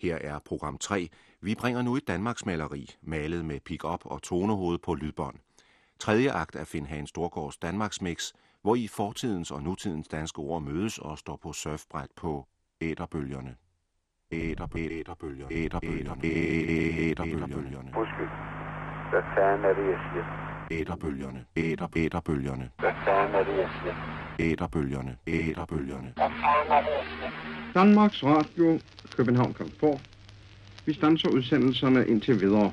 Her er program 3. Vi bringer nu et Danmarks maleri, malet med pick-up og tonehoved på lydbånd. Tredje akt af Finn Hagen Storgårds Danmarks Mix, hvor i fortidens og nutidens danske ord mødes og står på surfbræt på æterbølgerne. Æterbølgerne, æterbølgerne, æterbølgerne. Undskyld. Hvad fanden er det, jeg siger? Æterbølgerne, æter, æterbølgerne, Hvad fanden er det, jeg siger? æterbølgerne, æterbølgerne. Danmarks Radio, København Komfort. Vi stanser udsendelserne indtil videre.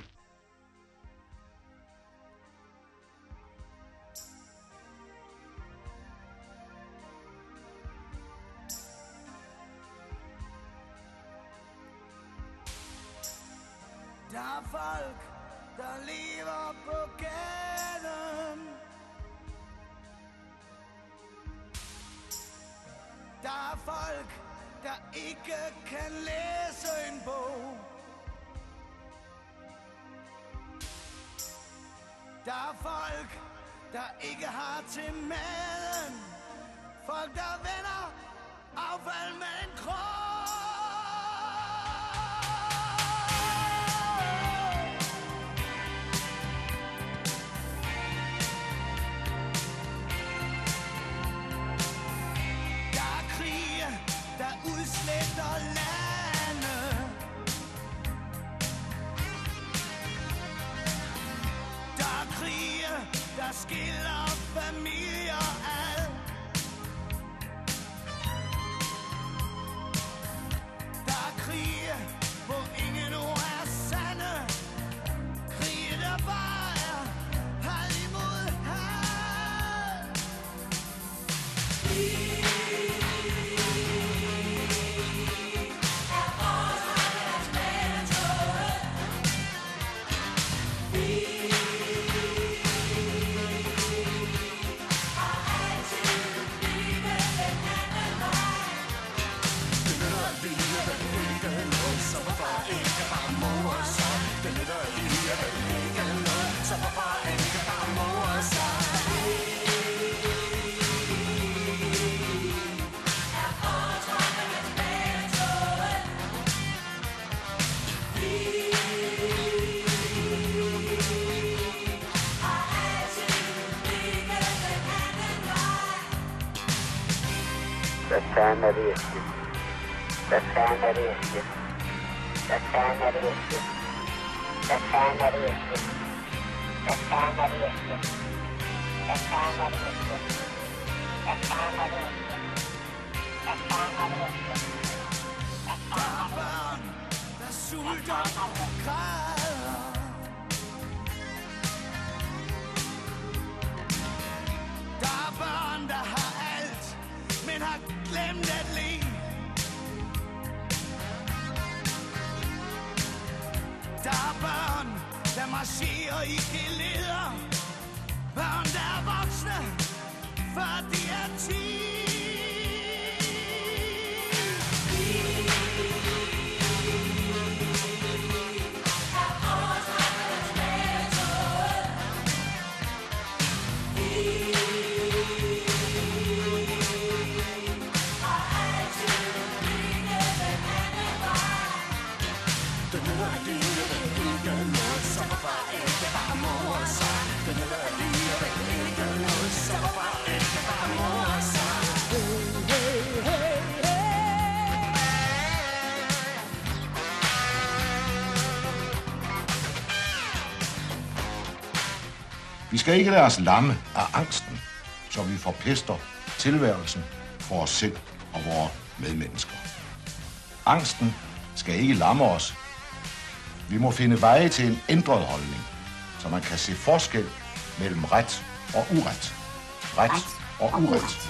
サルーンです。Skal ikke lade os lamme af angsten, så vi forpester tilværelsen for os selv og vores medmennesker. Angsten skal ikke lamme os. Vi må finde veje til en ændret holdning, så man kan se forskel mellem ret og uret. Ret og uret.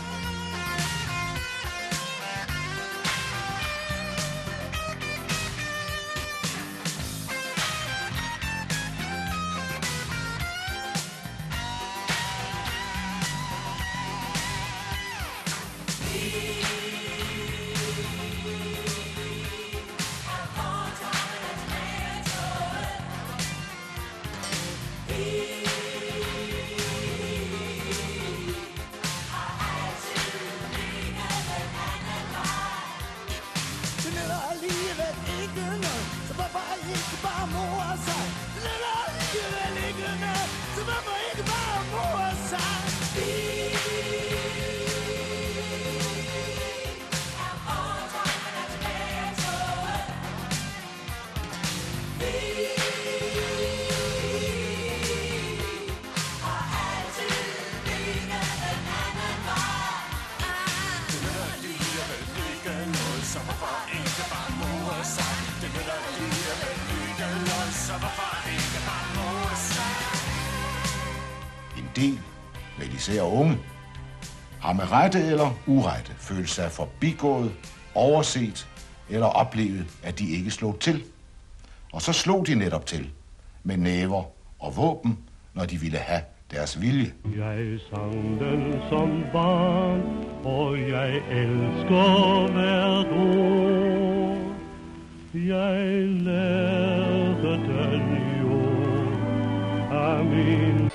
Især unge, har med rette eller urette følt sig forbigået, overset eller oplevet, at de ikke slog til. Og så slog de netop til med næver og våben, når de ville have deres vilje. Jeg sang den som barn, og jeg elsker hvert ord. Jeg lærte den jo af min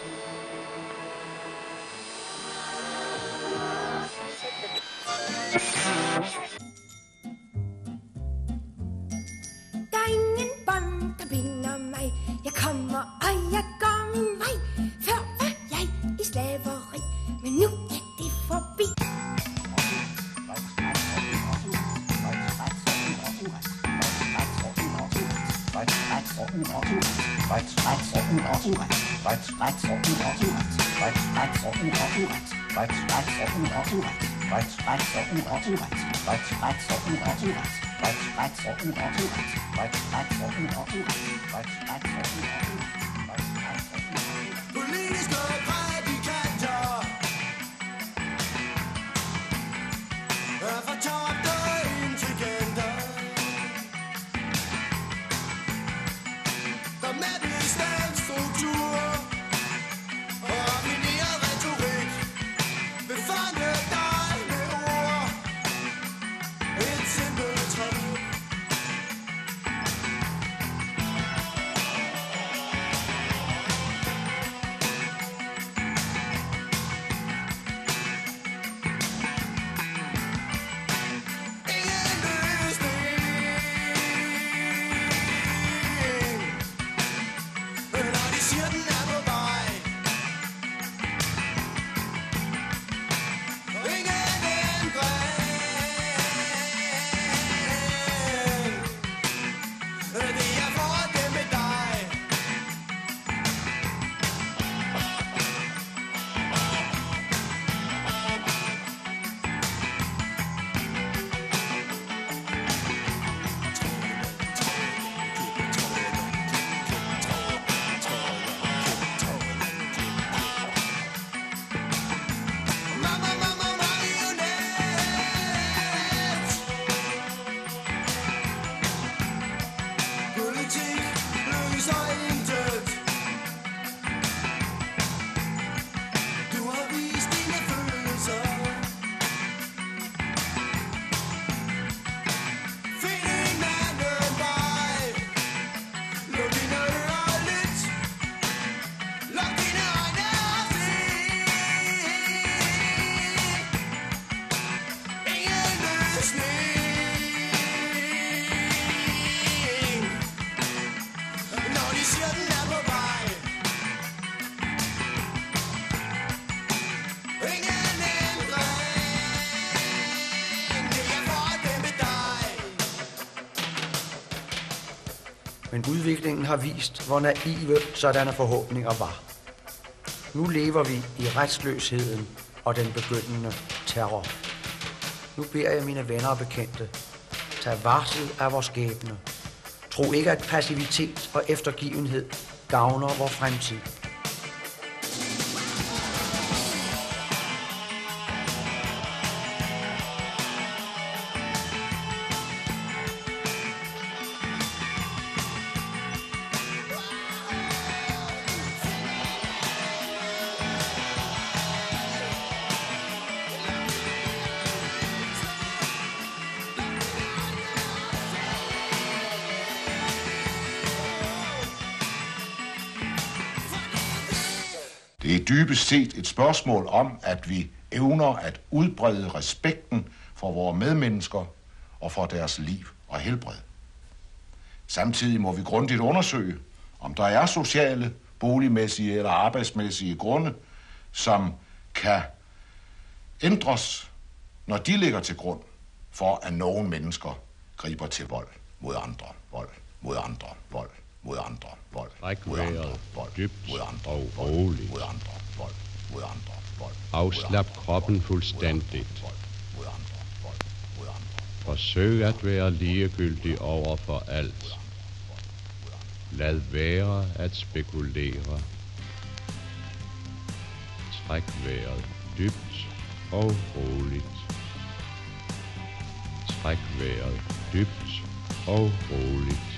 Police go Men udviklingen har vist, hvor naive sådanne forhåbninger var. Nu lever vi i retsløsheden og den begyndende terror. Nu beder jeg mine venner og bekendte, tag varsel af vores skæbne. Tro ikke, at passivitet og eftergivenhed gavner vores fremtid. Set et spørgsmål om, at vi evner at udbrede respekten for vores medmennesker og for deres liv og helbred. Samtidig må vi grundigt undersøge, om der er sociale, boligmæssige eller arbejdsmæssige grunde, som kan ændres, når de ligger til grund for, at nogle mennesker griber til vold mod andre, vold mod andre, vold mod andre, vold mod andre, vold mod andre, vold mod andre, vold Afslap kroppen fuldstændigt. Forsøg at være ligegyldig over for alt. Lad være at spekulere. Træk vejret dybt og roligt. Træk vejret dybt og roligt.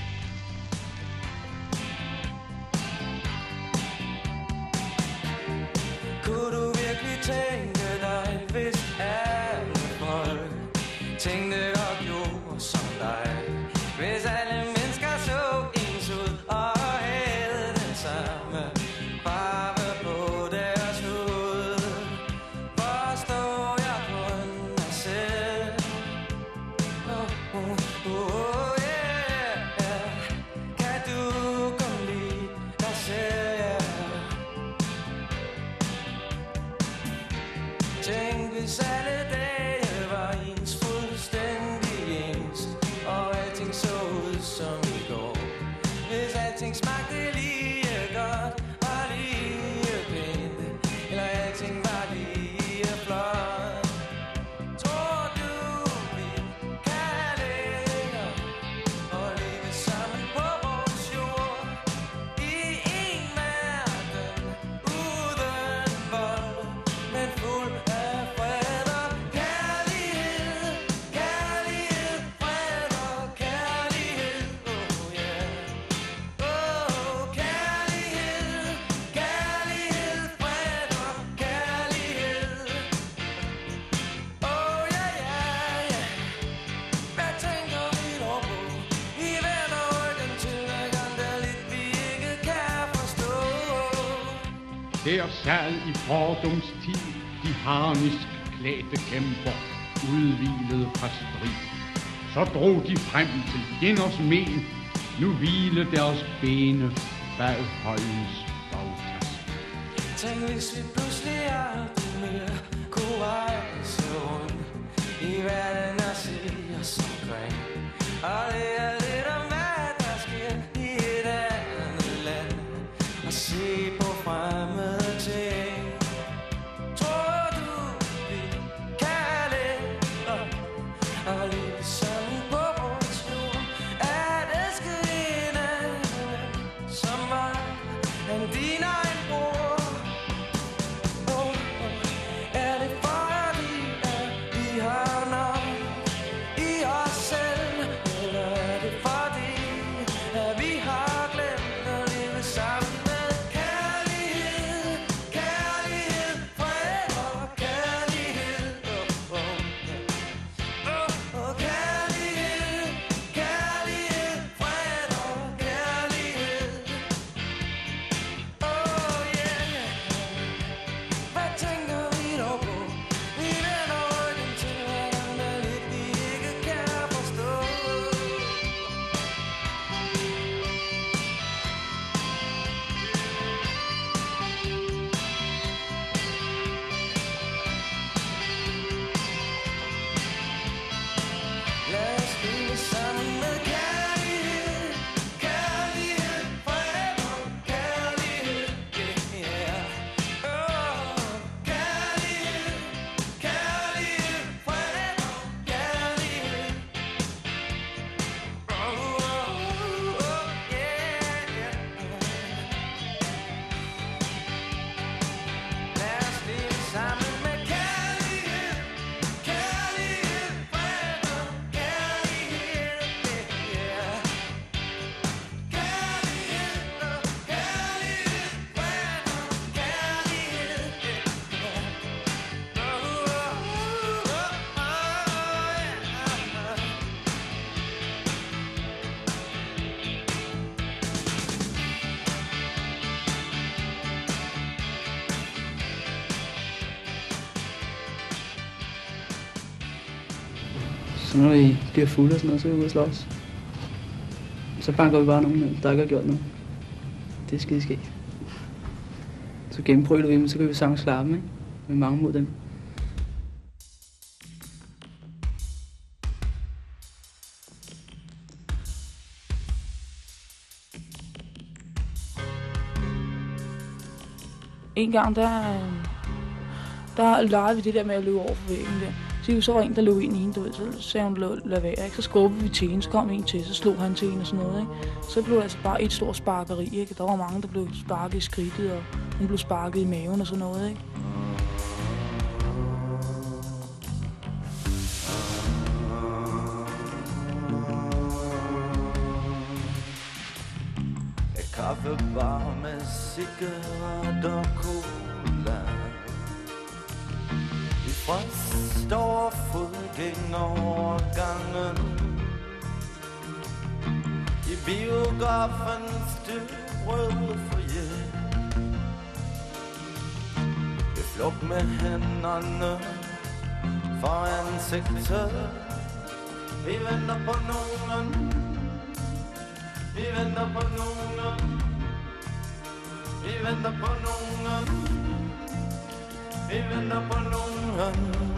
Der sad i fordums tid de harnisk klædte kæmper, udvilede fra strid. Så drog de frem til fjenders men, nu hvile deres bene bag højens bagtast. Tænk hvis vi pludselig aldrig mere kunne rejse rundt i verden og se os omkring. Og det er det, når vi bliver fulde og sådan noget, så er vi ude og slås. Så banker vi bare nogen, der ikke har gjort noget. Det er skide skægt. Så gennembrøler vi dem, så kan vi sagtens klare dem, ikke? Med mange mod dem. En gang, der, øh, der legede vi det der med at løbe over for væggen der. Så, så var en, der løb ind i hende, du ved, så sagde hun, lad, lad være, ikke? Så skubbede vi til hende, så kom en til, så slog han til hende og sådan noget, ikke? Så blev det altså bare et stort sparkeri, ikke? Der var mange, der blev sparket i skridtet, og hun blev sparket i maven og sådan noget, ikke? Kaffebar med cigaret og cola I frost over fodgængerovergangen I biografens dybrøde foyer Vi fluk med hænderne for ansigtet Vi venter på nogen. Vi venter på nogen. Vi venter på nogen. Vi venter på nogen.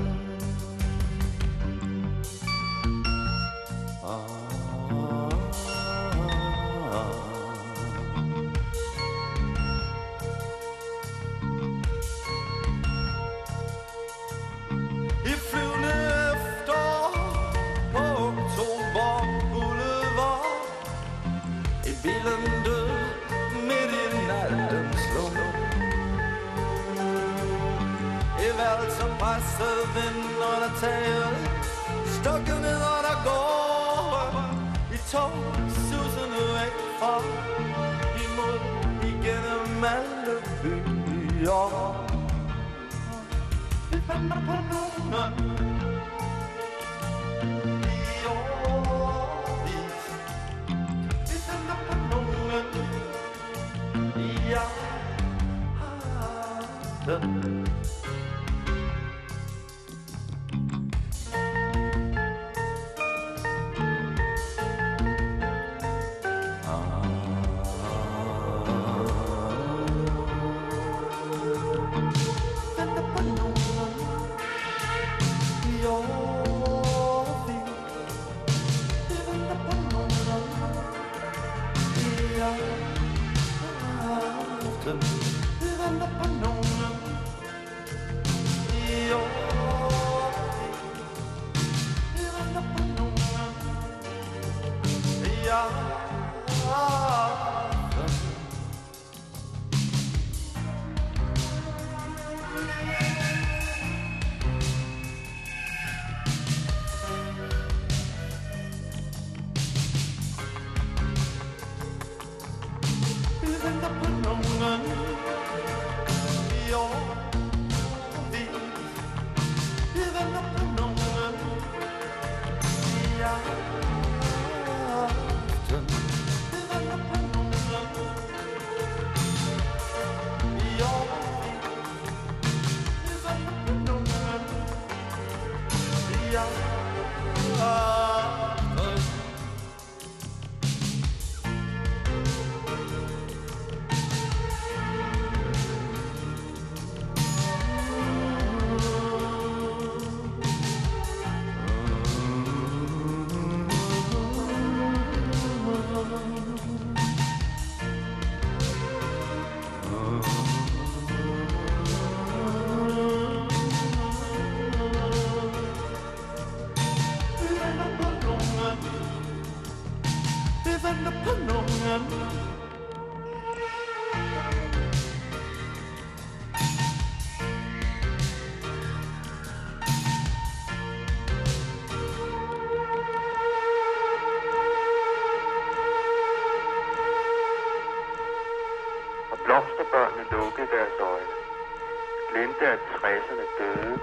Stede,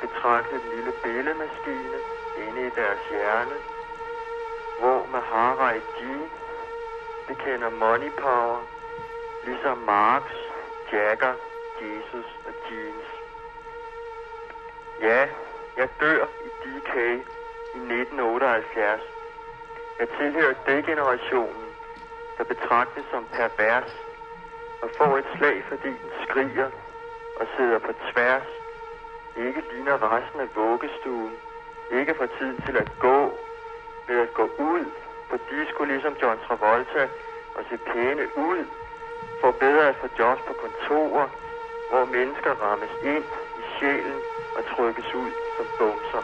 betragte den lille billedmaskine inde i deres hjerne. Hvor med G. bekender money power, ligesom Marx, Jagger, Jesus og Jeans. Ja, jeg dør i DK i 1978. Jeg tilhører degenerationen, der betragtes som pervers og får et slag, fordi den skriger og sidder på tværs, ikke ligner resten af vuggestuen, ikke får tid til at gå, ved at gå ud på disco ligesom John Travolta og se pæne ud, for bedre at få jobs på kontorer, hvor mennesker rammes ind i sjælen og trykkes ud som bumser.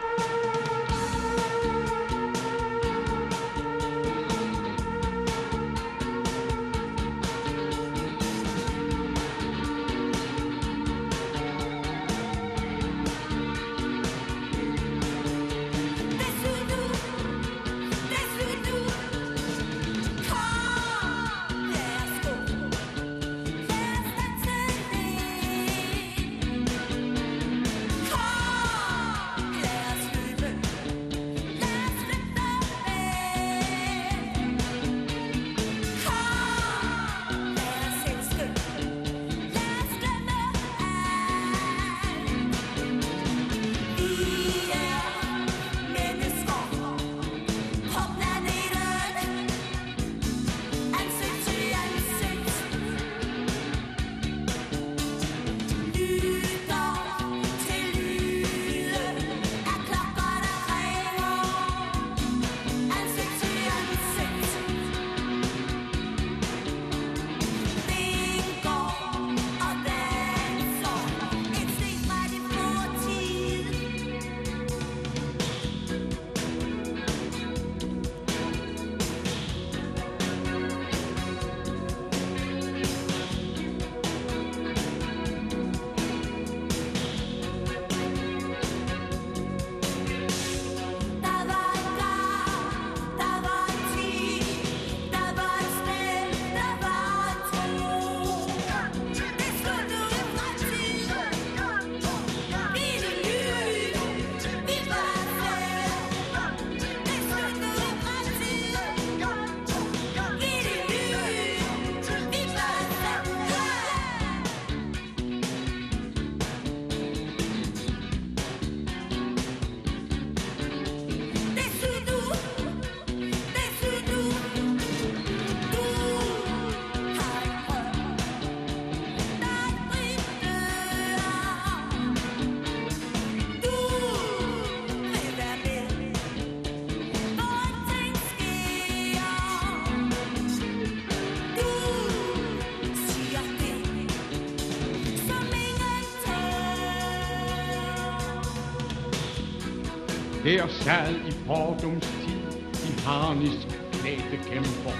Der sad i fordums tid de harnisk klædte kæmper,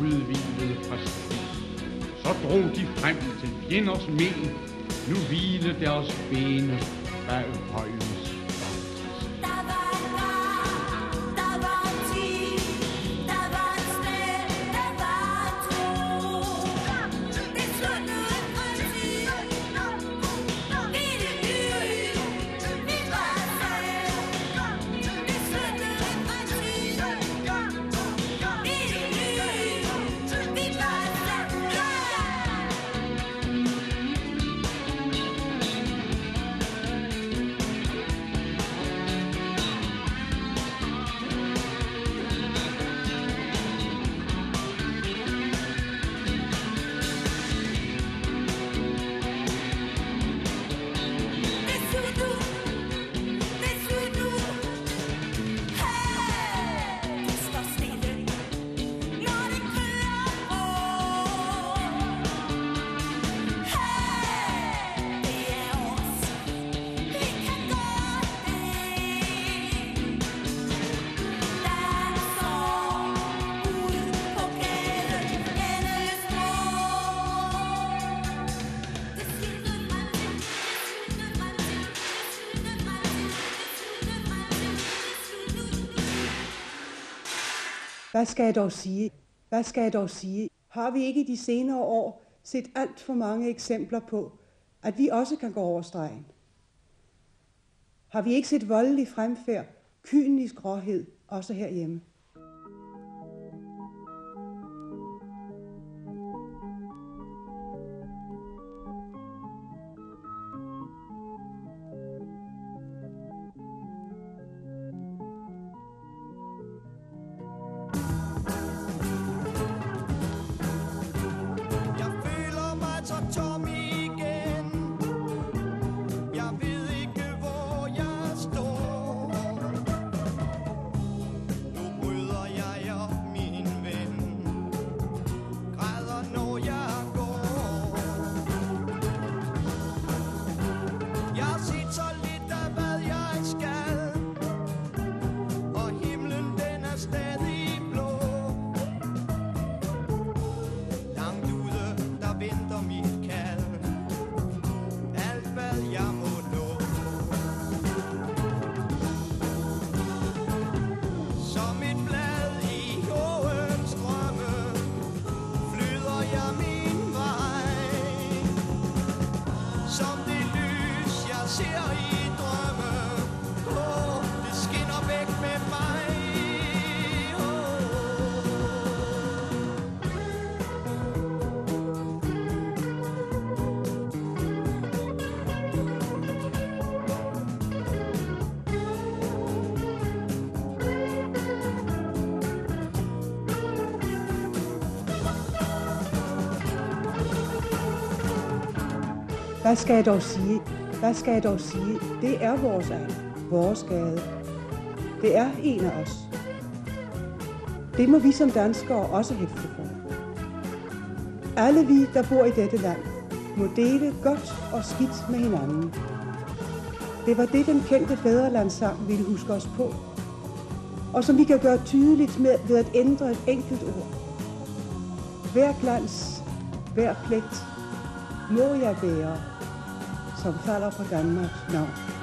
udvilede fra strid. Så drog de frem til fjenders men, nu hvile deres bene bag højen Hvad skal jeg dog sige? Hvad skal jeg dog sige? Har vi ikke i de senere år set alt for mange eksempler på, at vi også kan gå over stregen? Har vi ikke set voldelig fremfærd, kynisk råhed, også herhjemme? Skal jeg dog sige? Hvad skal jeg dog sige? Det er vores egen, vores gade. Det er en af os. Det må vi som danskere også hæfte for. Alle vi, der bor i dette land, må dele godt og skidt med hinanden. Det var det, den kendte fædrelandssang ville huske os på, og som vi kan gøre tydeligt med, ved at ændre et enkelt ord. Hver glans, hver pligt, må jeg bære, som falder på Danmarks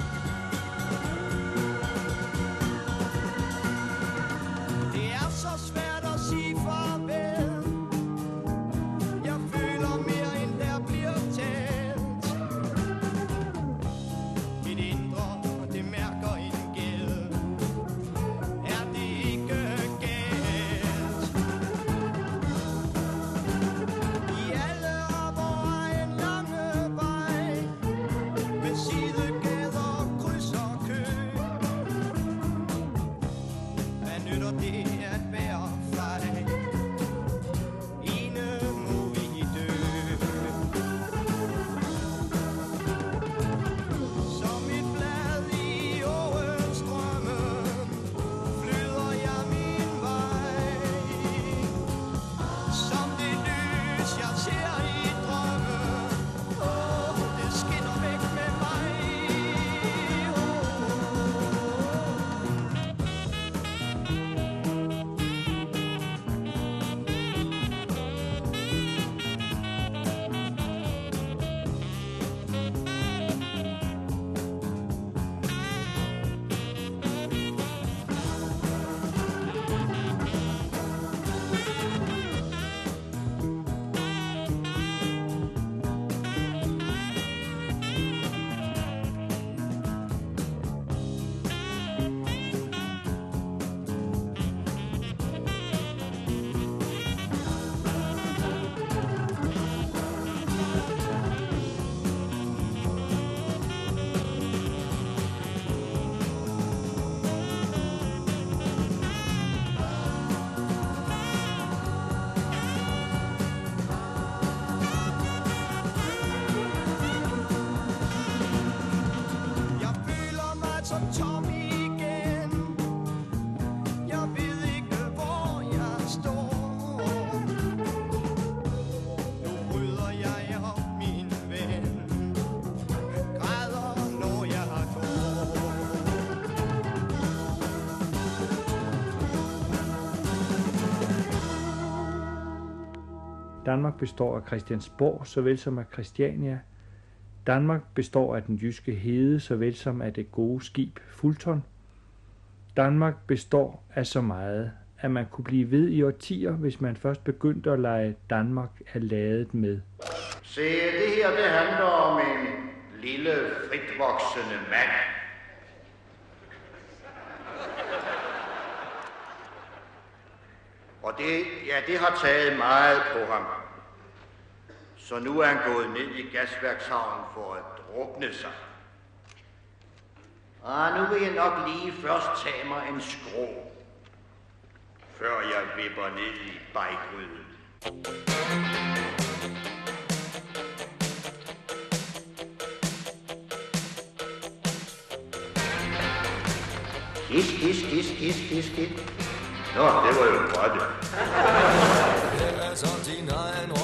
Danmark består af Christiansborg såvel som af Christiania. Danmark består af den jyske hede såvel som af det gode skib Fulton. Danmark består af så meget, at man kunne blive ved i årtier, hvis man først begyndte at lege Danmark er ladet med. Se, det her det handler om en lille, fritvoksende mand. Og det, ja, det har taget meget på ham. Så nu er han gået ned i gasværkshavnen for at drukne sig. Og nu vil jeg nok lige først tage mig en skrå, før jeg vipper ned i bajgryden. Kis, kis, kis, kis, kis, kis. Nå, det var jo godt. Det er så din egen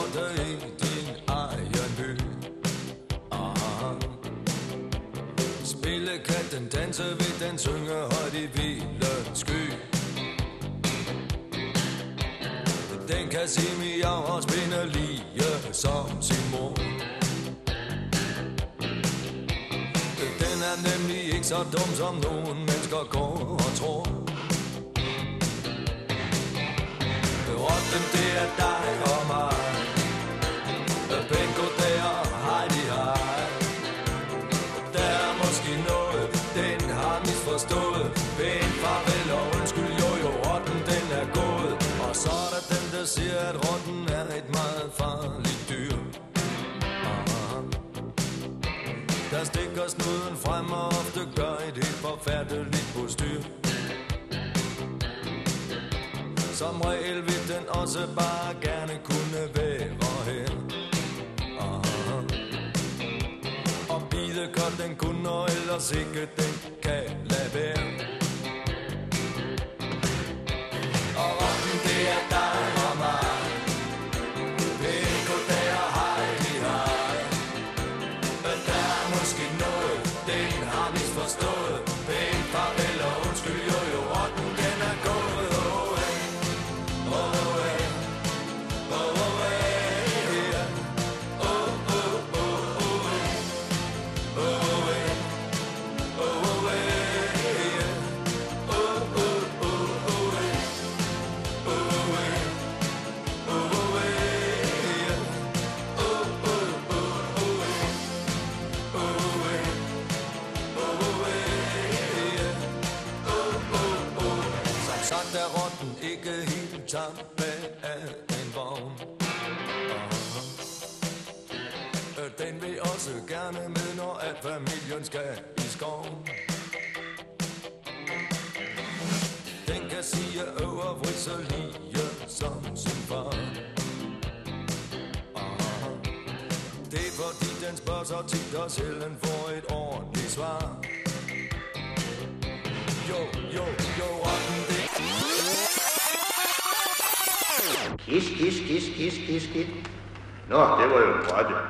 danse, vil den synge højt i vilde sky. Den kan sige miau og spinde lige som sin mor. Den er nemlig ikke så dum, som nogen mennesker går og tror. Rotten, det er dig og snuden frem og ofte gør et helt forfærdeligt postyr. Som regel vil den også bare gerne kunne være her. Aha. Og bide koldt den kun, og ellers ikke den kan lade No, llevo el cuatro.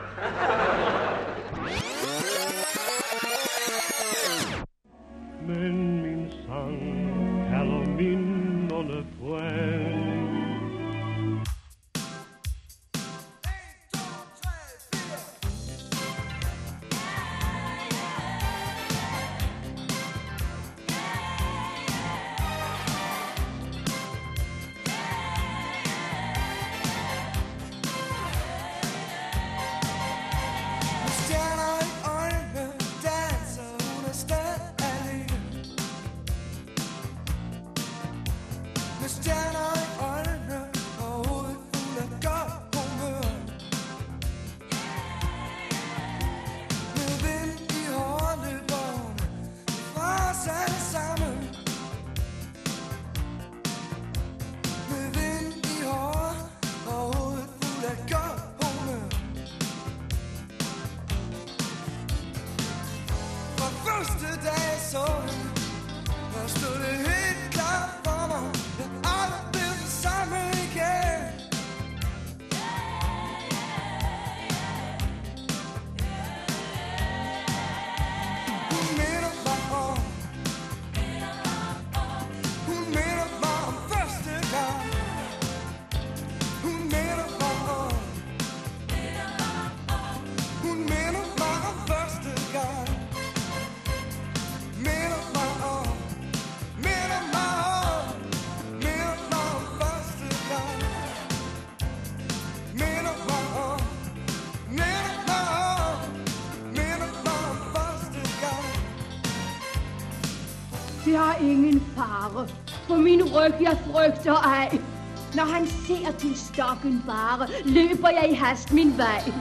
frygt, jeg frygter ej. Når han ser til stokken bare, løber jeg i hast min vej.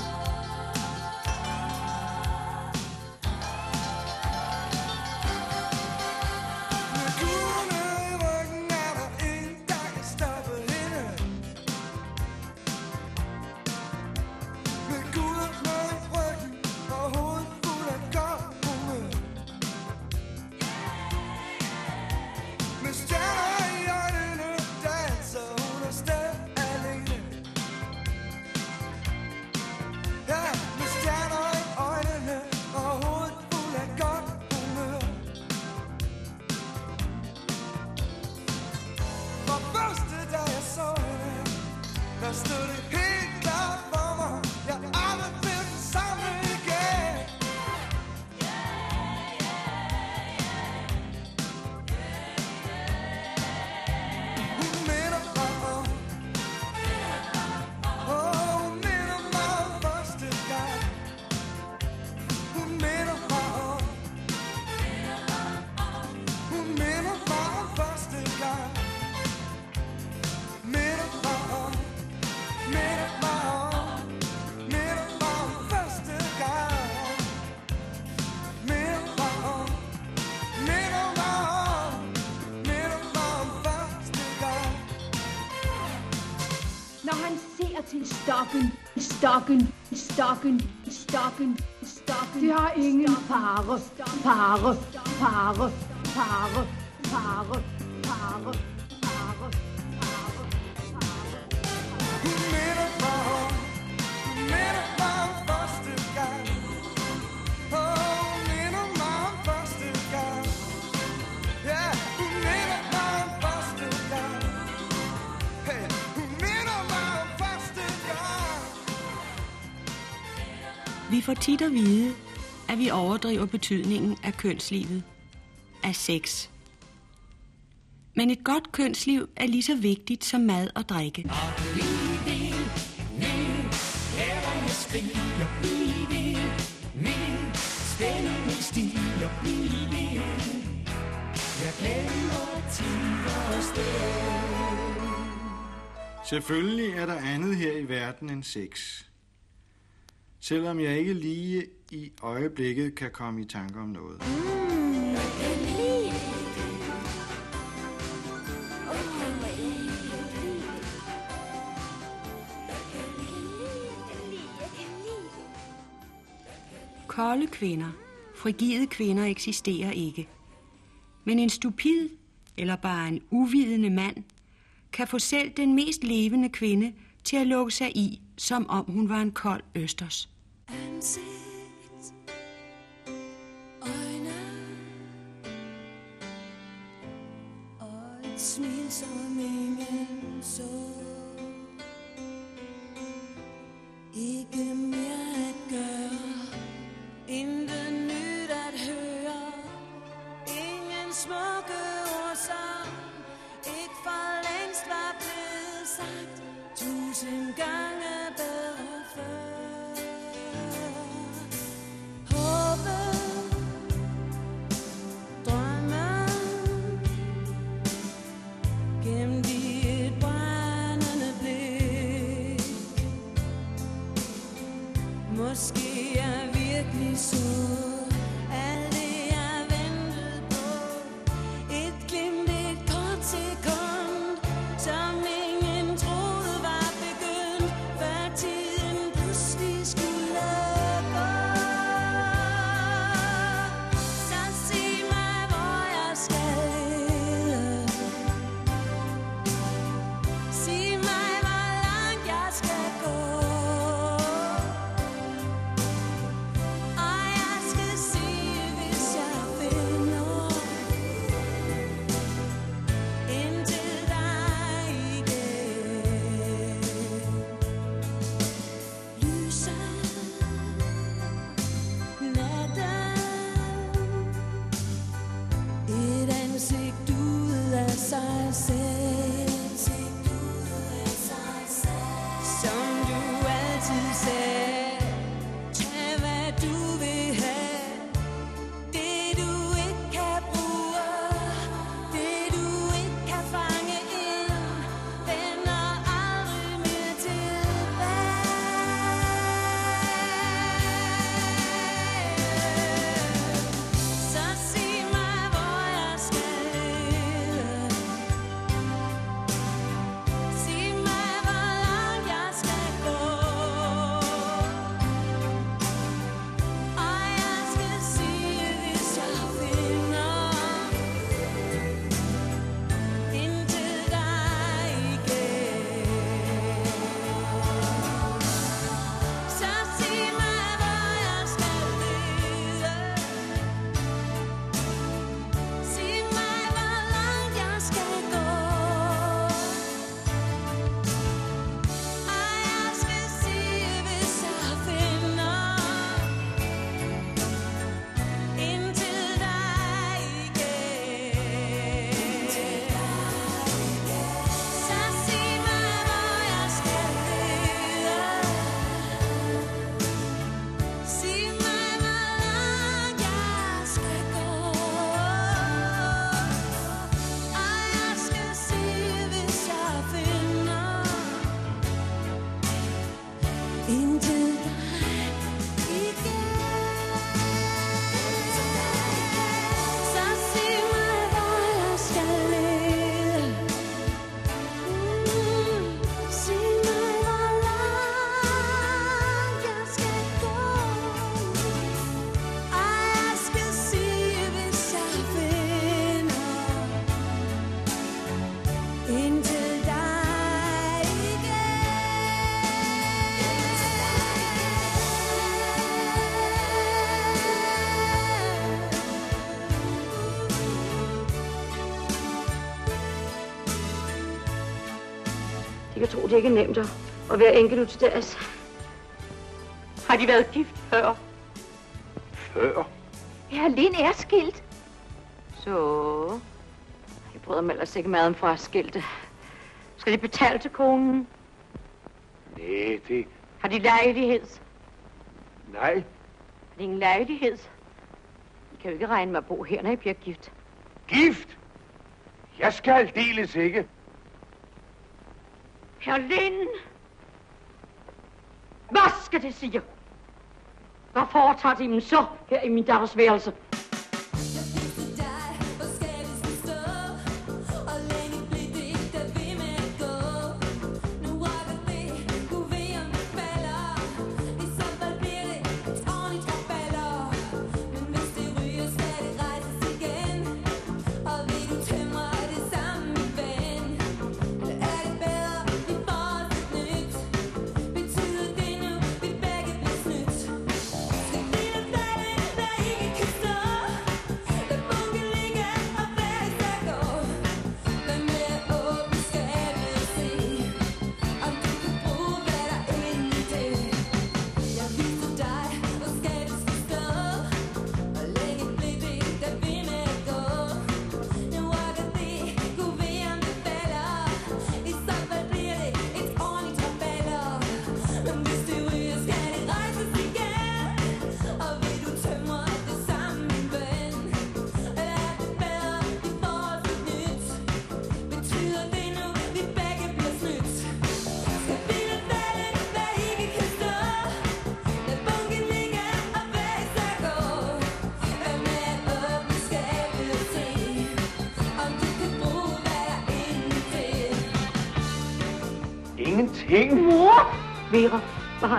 Stocken, Stocken, Stocken, Stocken. Det har ingen pare, pare, pare, pare. Får tit at vide, at vi overdriver betydningen af kønslivet, af sex. Men et godt kønsliv er lige så vigtigt som mad og drikke. Stiger. Jeg glemmer tid og sted. Selvfølgelig er der andet her i verden end sex. Selvom jeg ikke lige i øjeblikket kan komme i tanke om noget. Kolde kvinder, frigide kvinder eksisterer ikke. Men en stupid eller bare en uvidende mand kan få selv den mest levende kvinde til at lukke sig i, som om hun var en kold østers. Ansigt, øjne og et smil, som ingen så. Ikke mere soul. Det ikke er nemt at, at være enkelt ud til deres. Har de været gift før? Før? Ja, Lin er skilt. Så... Jeg bryder mig ellers ikke meget om fraskilte. Skal de betale til konen? Nej, det... Har de lejlighed? Nej. Er det ingen lejlighed? I kan jo ikke regne med at bo her, når I bliver gift. Gift? Jeg skal aldeles ikke. Herr Lind! Hvad skal det sige? Hvad foretager de dem så her i min datters værelse?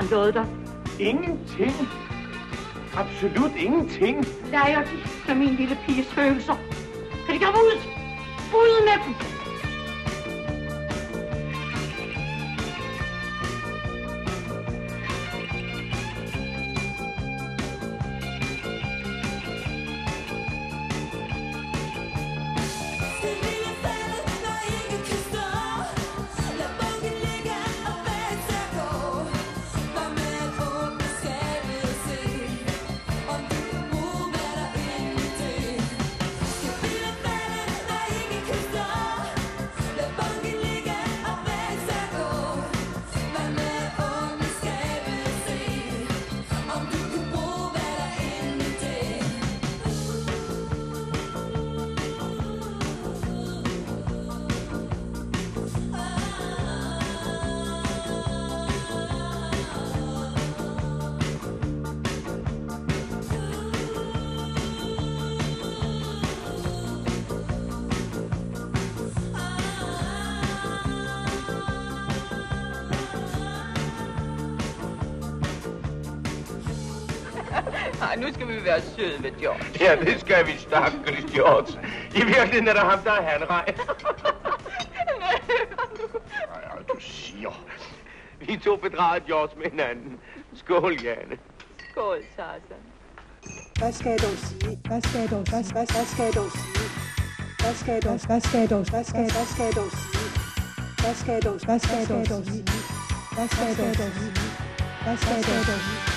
Han lovet dig? Ingenting. Absolut ingenting. Leger de med min lille piges følelser? Kan de komme ud? Ud med dem! Nu skal vi være søde ved George. Ja, det skal vi, stakkels George. I virkeligheden er det ham, der er hanrej. Nej, du siger. Vi to bedrager George med hinanden. Skål, Janne. Skål, Tarzan. Hvad skal jeg dog sige? Hvad skal jeg dog, hvad, hvad, hvad skal jeg dog sige? Hvad skal jeg dog, hvad skal jeg dog, hvad skal, hvad skal jeg dog sige? Hvad skal jeg dog, hvad skal jeg dog sige? Hvad skal jeg dog sige? Hvad skal jeg dog sige?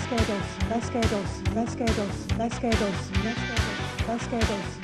スケードスラスケードスラスケードスラスケードスラスケードスラスケードス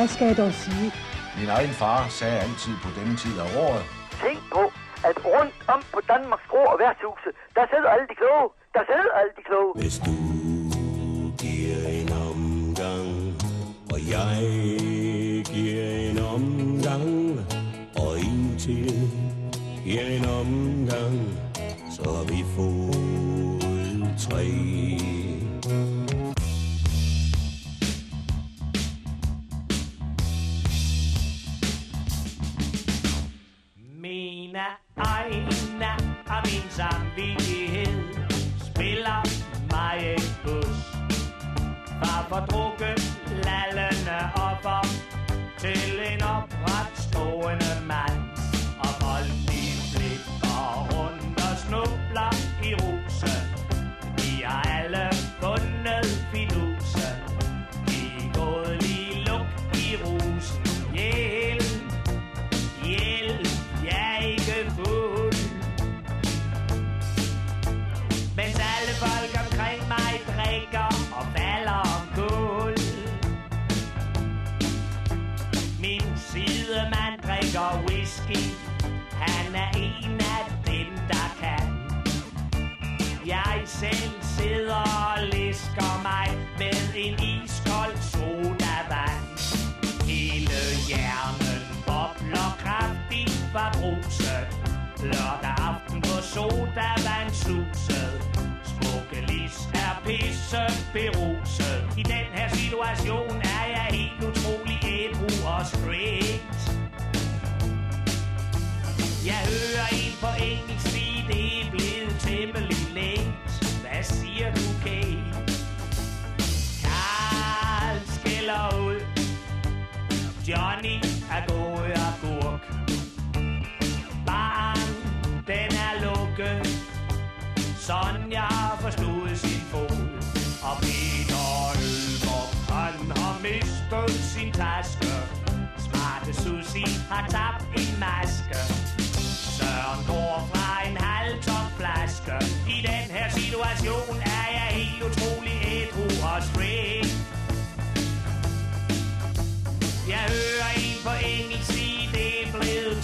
Hvad skal jeg dog sige? Min egen far sagde altid på denne tid af året. Tænk på, at rundt om på Danmarks grå og værtshuse, der sidder alle de kloge. Der sidder alle de kloge. Hvis du giver en om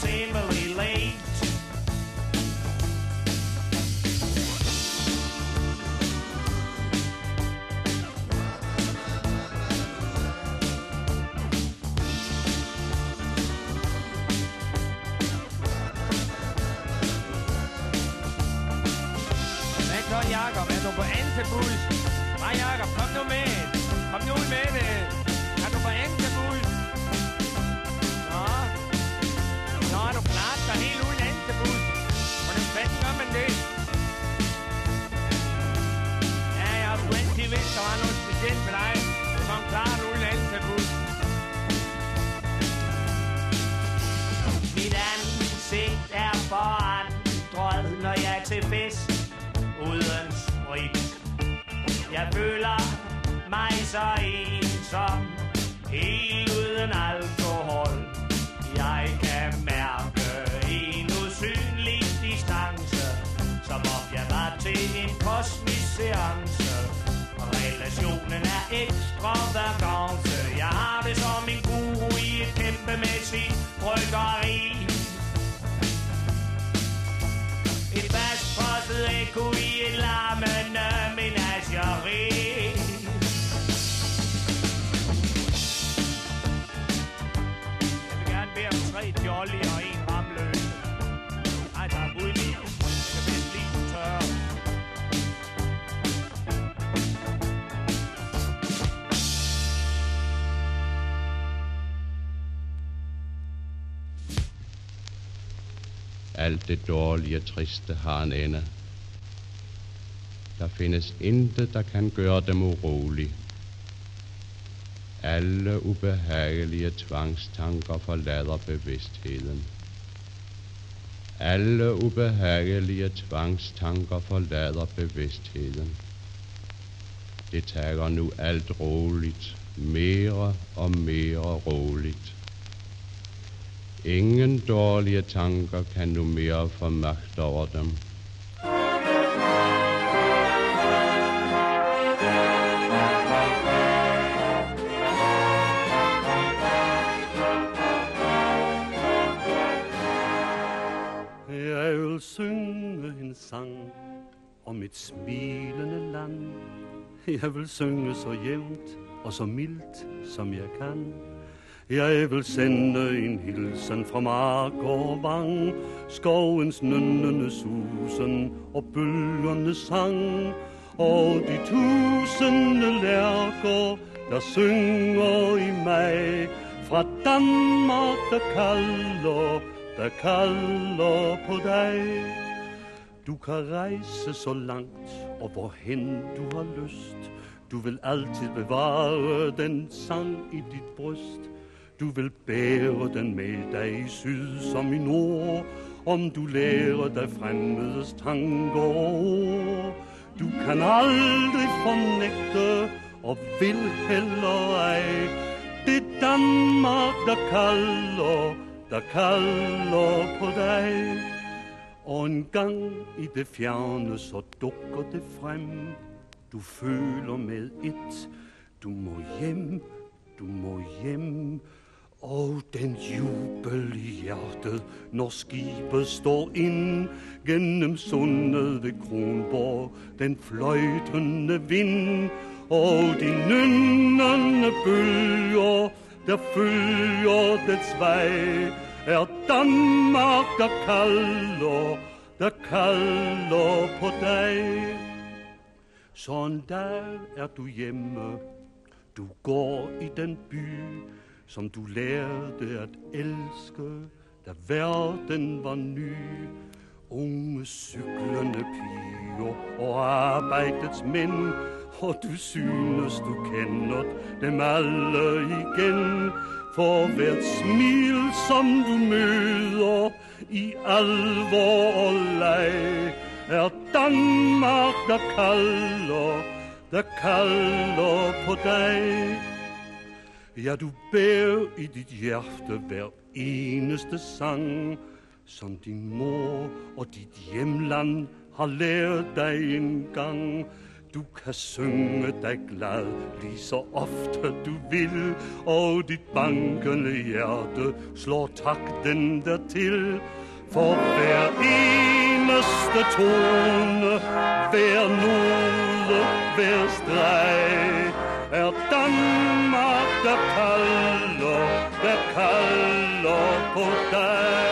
same Alt det dårlige og triste har en ende. Der findes intet, der kan gøre dem urolige. Alle ubehagelige tvangstanker forlader bevidstheden. Alle ubehagelige tvangstanker forlader bevidstheden. Det tager nu alt roligt, mere og mere roligt. Ingen dårlige tanker kan nu mere få magt over dem. Jeg vil synge en sang om et smilende land. Jeg vil synge så jævnt og så mildt som jeg kan. Jeg vil sende en hilsen fra mark og vang, skovens nønnende susen og bølgerne sang, og de tusinde lærker, der synger i mig, fra Danmark, der kalder, der kalder på dig. Du kan rejse så langt, og hvorhen du har lyst. Du vil altid bevare den sang i dit bryst. Du vil bære den med dig i syd som i nord, om du lærer dig fremmedes tanker og ord. Du kan aldrig fornægte, og vil heller ej. Det Danmark, der kalder, der kalder på dig. Og en gang i det fjerne, så dukker det frem. Du føler med et, du må hjem, du må hjem. Og den jubel i hjertet, når skibet står ind gennem sundet ved Kronborg, den fløjtende vind og de nynnende bølger, der følger dets vej, er Danmark, der kalder, der kalder på dig. Sådan der er du hjemme, du går i den by, som du lærte at elske, da verden var ny. Unge cyklende piger og arbejdets mænd, og du synes du kender dem alle igen. For hvert smil, som du møder i alvor og leg, er Danmark, der kalder, der kalder på dig. Ja, du bærer i dit hjerte hver eneste sang, som din mor og dit hjemland har lært dig en gang. Du kan synge dig glad lige så ofte du vil, og dit bankende hjerte slår takten dertil. For hver eneste tone, hver node, hver streg, er Danmark, der kalder, der kalder på dig.